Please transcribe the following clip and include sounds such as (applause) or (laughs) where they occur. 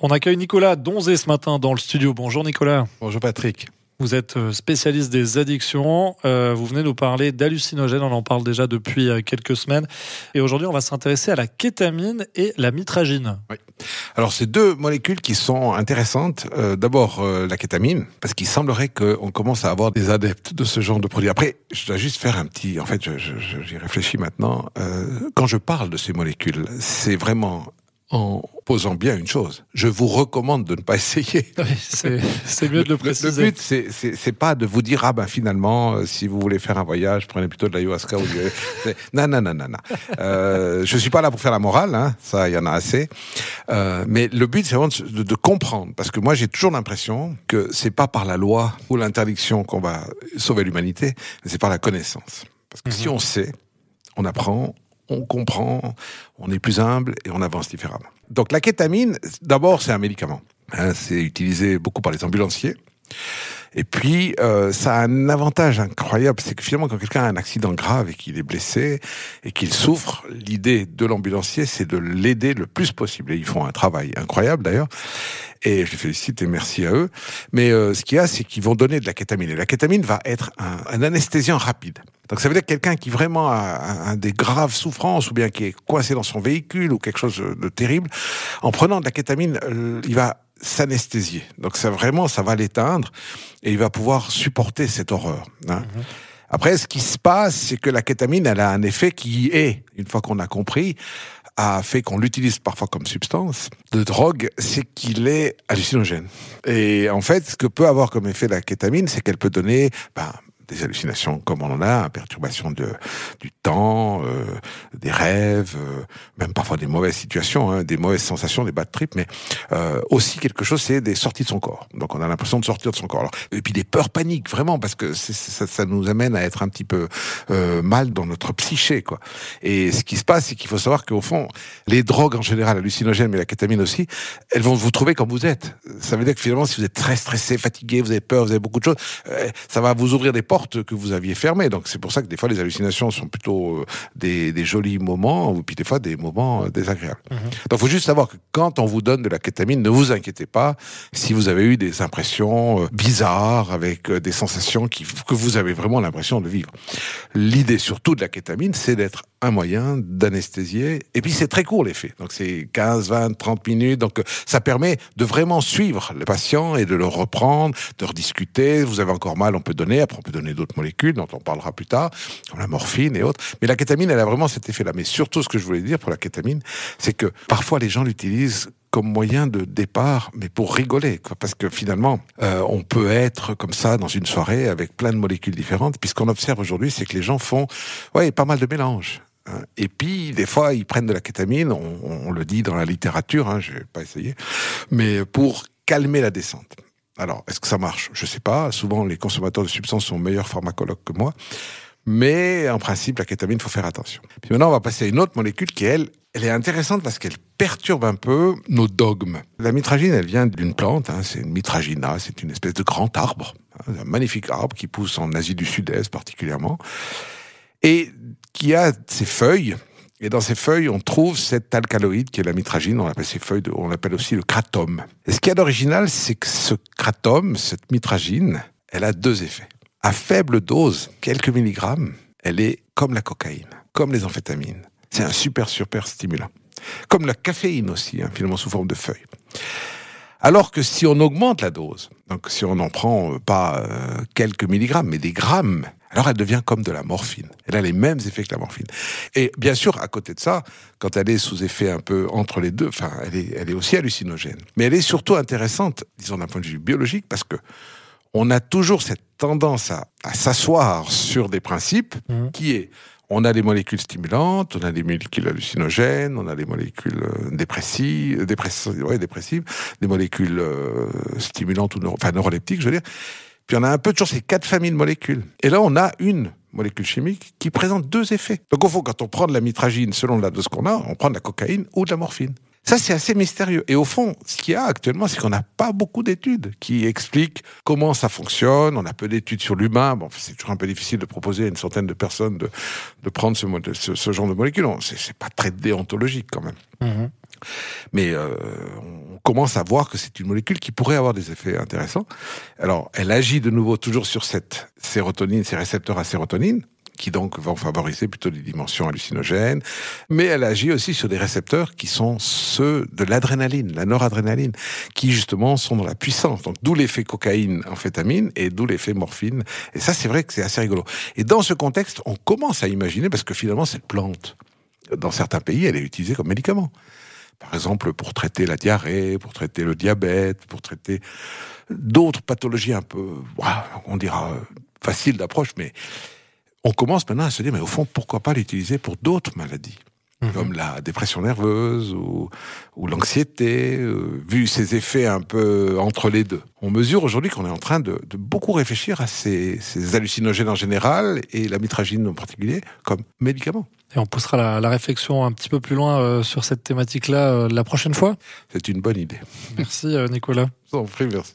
On accueille Nicolas Donzé ce matin dans le studio. Bonjour Nicolas. Bonjour Patrick. Vous êtes euh, spécialiste des addictions. Euh, vous venez nous parler d'hallucinogènes. On en parle déjà depuis euh, quelques semaines. Et aujourd'hui, on va s'intéresser à la kétamine et la mitragine. Oui. Alors, c'est deux molécules qui sont intéressantes. D'abord, la kétamine, parce qu'il semblerait qu'on commence à avoir des adeptes de ce genre de produit. Après, je dois juste faire un petit. En fait, j'y réfléchis maintenant. quand je parle de ces molécules, c'est vraiment en posant bien une chose. Je vous recommande de ne pas (laughs) essayer. c'est mieux de le préciser. Le, but, c'est pas de vous dire, ah ben finalement, euh, si vous voulez faire un voyage, prenez plutôt de l'ayahuasca. ou (laughs) non, non, non, non, non. Euh, je suis pas là pour faire la morale, hein, ça, il y en a assez. Euh, mais le but, c'est vraiment de, de, comprendre. Parce que moi, j'ai toujours l'impression que c'est pas par la loi ou l'interdiction qu'on va sauver l'humanité, mais c'est par la connaissance. Parce que si mhm. on sait, on apprend, on comprend, on est plus humble et on avance différemment. Donc la kétamine, d'abord, c'est un médicament. Hein, c'est utilisé beaucoup par les ambulanciers. Et puis, euh, ça a un avantage incroyable, c'est que finalement, quand quelqu'un a un accident grave et qu'il est blessé et qu'il souffre, l'idée de l'ambulancier, c'est de l'aider le plus possible. Et ils font un travail incroyable d'ailleurs. Et je les félicite et merci à eux. Mais euh, ce qu'il y a, c'est qu'ils vont donner de la kétamine. Et la kétamine va être un, un anesthésiant rapide. Donc ça veut dire que quelqu'un qui vraiment a un, des graves souffrances ou bien qui est coincé dans son véhicule ou quelque chose de terrible, en prenant de la kétamine, euh, il va s'anesthésier. Donc ça vraiment, ça va l'éteindre et il va pouvoir supporter cette horreur. Hein. Mhm. Après, ce qui se passe, c'est que la kétamine, elle a un effet qui est, une fois qu'on a compris, a fait qu'on l'utilise parfois comme substance de drogue, c'est qu'il est hallucinogène. Et en fait, ce que peut avoir comme effet la kétamine, c'est qu'elle peut donner ben, des hallucinations comme on en a, perturbation de, du euh, des rêves, euh, même parfois des mauvaises situations, hein, des mauvaises sensations, des bad trips, mais euh, aussi quelque chose, c'est des sorties de son corps. Donc on a l'impression de sortir de son corps. Et puis des peurs paniques, vraiment, parce que ça, nous amène à être un petit peu mal dans notre psyché, quoi. Et ce qui se passe, c'est qu'il faut savoir qu'au fond, les drogues en général, hallucinogènes, mais la kétamine aussi, elles vont vous trouver comme vous êtes. Ça veut dire que finalement, si vous êtes très stressé, fatigué, vous avez peur, vous avez beaucoup de choses, ça va vous ouvrir des portes que vous aviez fermées. Donc c'est pour ça que des fois les hallucinations sont plutôt euh, des, des jolis moments, ou puis des fois des moments euh, désagréables. Mhm. Donc il faut juste savoir que quand on vous donne de la kétamine, ne vous inquiétez pas si vous avez eu des impressions euh, bizarres avec des sensations qui, que vous avez vraiment l'impression de vivre. L'idée surtout de la kétamine, c'est d'être un moyen d'anesthésier. Et puis c'est très court l'effet. Donc c'est 15, 20, 30 minutes. Donc ça permet de vraiment suivre le patient et de le reprendre, de rediscuter. Vous avez encore mal, on peut donner. Après on peut donner d'autres molécules dont on parlera plus tard, comme la morphine et autres. Mais la kétamine, elle a vraiment cet effet-là. Mais surtout, ce que je voulais dire pour la kétamine, c'est que parfois les gens l'utilisent comme moyen de départ, mais pour rigoler, quoi. Parce que finalement, euh, on peut être comme ça dans une soirée avec plein de molécules différentes. Puis ce qu'on observe aujourd'hui, c'est que les gens font, ouais, pas mal de mélanges. Et puis, des fois, ils prennent de la kétamine, on, le dit dans la littérature, hein, je vais pas essayer, mais pour calmer la descente. Alors, est-ce que ça marche? Je ne sais pas. Souvent, les consommateurs de substances sont meilleurs pharmacologues que moi. Mais en principe, la kétamine, il faut faire attention. Puis maintenant, on va passer à une autre molécule qui, elle, elle est intéressante parce qu'elle perturbe un peu nos dogmes. La mitragine, elle vient d'une plante, hein, c'est une mitragina, c'est une espèce de grand arbre, hein, un magnifique arbre qui pousse en Asie du Sud-Est particulièrement, et qui a ses feuilles et dans ces feuilles, on trouve cet alcaloïde qui est la mitragine. On appelle ces feuilles, on l'appelle aussi le kratom. Et ce qui est d'original, c'est que ce kratom, cette mitragine, elle a deux effets. À faible dose, quelques milligrammes, elle est comme la cocaïne, comme les amphétamines. C'est un super, super stimulant. Comme la caféine aussi, hein, finalement sous forme de feuilles. Alors que si on augmente la dose, donc si on n'en prend euh, pas euh, quelques milligrammes, mais des grammes, alors elle devient comme de la morphine. Elle a les mêmes effets que la morphine. Et bien sûr, à côté de ça, quand elle est sous effet un peu entre les deux, enfin, elle est, elle est aussi hallucinogène. Mais elle est surtout intéressante, disons d'un point de vue biologique, parce que on a toujours cette tendance à, s'asseoir sur des principes mmh. qui est on a des molécules stimulantes, on a des molécules hallucinogènes, on a des molécules euh, dépressives, dépressives, des molécules euh, stimulantes ou neuroleptiques, je veux dire. Puis on a un peu toujours ces quatre familles de molécules. Et là, on a une molécule chimique qui présente deux effets. Donc au fond, quand on prend de la mitragine selon la dose qu'on a, on prend de la cocaïne ou de la morphine. Ça, c'est assez mystérieux. Et au fond, ce qu'il y a actuellement, c'est qu'on n'a pas beaucoup d'études qui expliquent comment ça fonctionne. On a peu d'études sur l'humain. Bon, c'est toujours un peu difficile de proposer à une centaine de personnes de, de prendre ce, ce, ce genre de molécules. C'est pas très déontologique quand même. Mhm. Mais euh, on commence à voir que c'est une molécule qui pourrait avoir des effets intéressants. Alors, elle agit de nouveau toujours sur cette sérotonine, ces récepteurs à sérotonine, qui donc vont favoriser plutôt des dimensions hallucinogènes, mais elle agit aussi sur des récepteurs qui sont ceux de l'adrénaline, la noradrénaline, qui justement sont dans la puissance. Donc d'où l'effet cocaïne, amphétamine, et d'où l'effet morphine. Et ça, c'est vrai que c'est assez rigolo. Et dans ce contexte, on commence à imaginer, parce que finalement, cette plante, dans certains pays, elle est utilisée comme médicament. Par exemple, pour traiter la diarrhée, pour traiter le diabète, pour traiter d'autres pathologies un peu, on dira, faciles d'approche, mais on commence maintenant à se dire, mais au fond, pourquoi pas l'utiliser pour d'autres maladies mhm. comme la dépression nerveuse ou, l'anxiété, euh, vu ses effets un peu entre les deux. On mesure aujourd'hui qu'on est en train de, beaucoup réfléchir à ces, hallucinogènes en général et la mitragine en particulier comme médicament. Et on poussera la, réflexion un petit peu plus loin euh, sur cette thématique-là euh, la prochaine fois. C'est une bonne idée. Merci Nicolas. Je vous en prie, merci.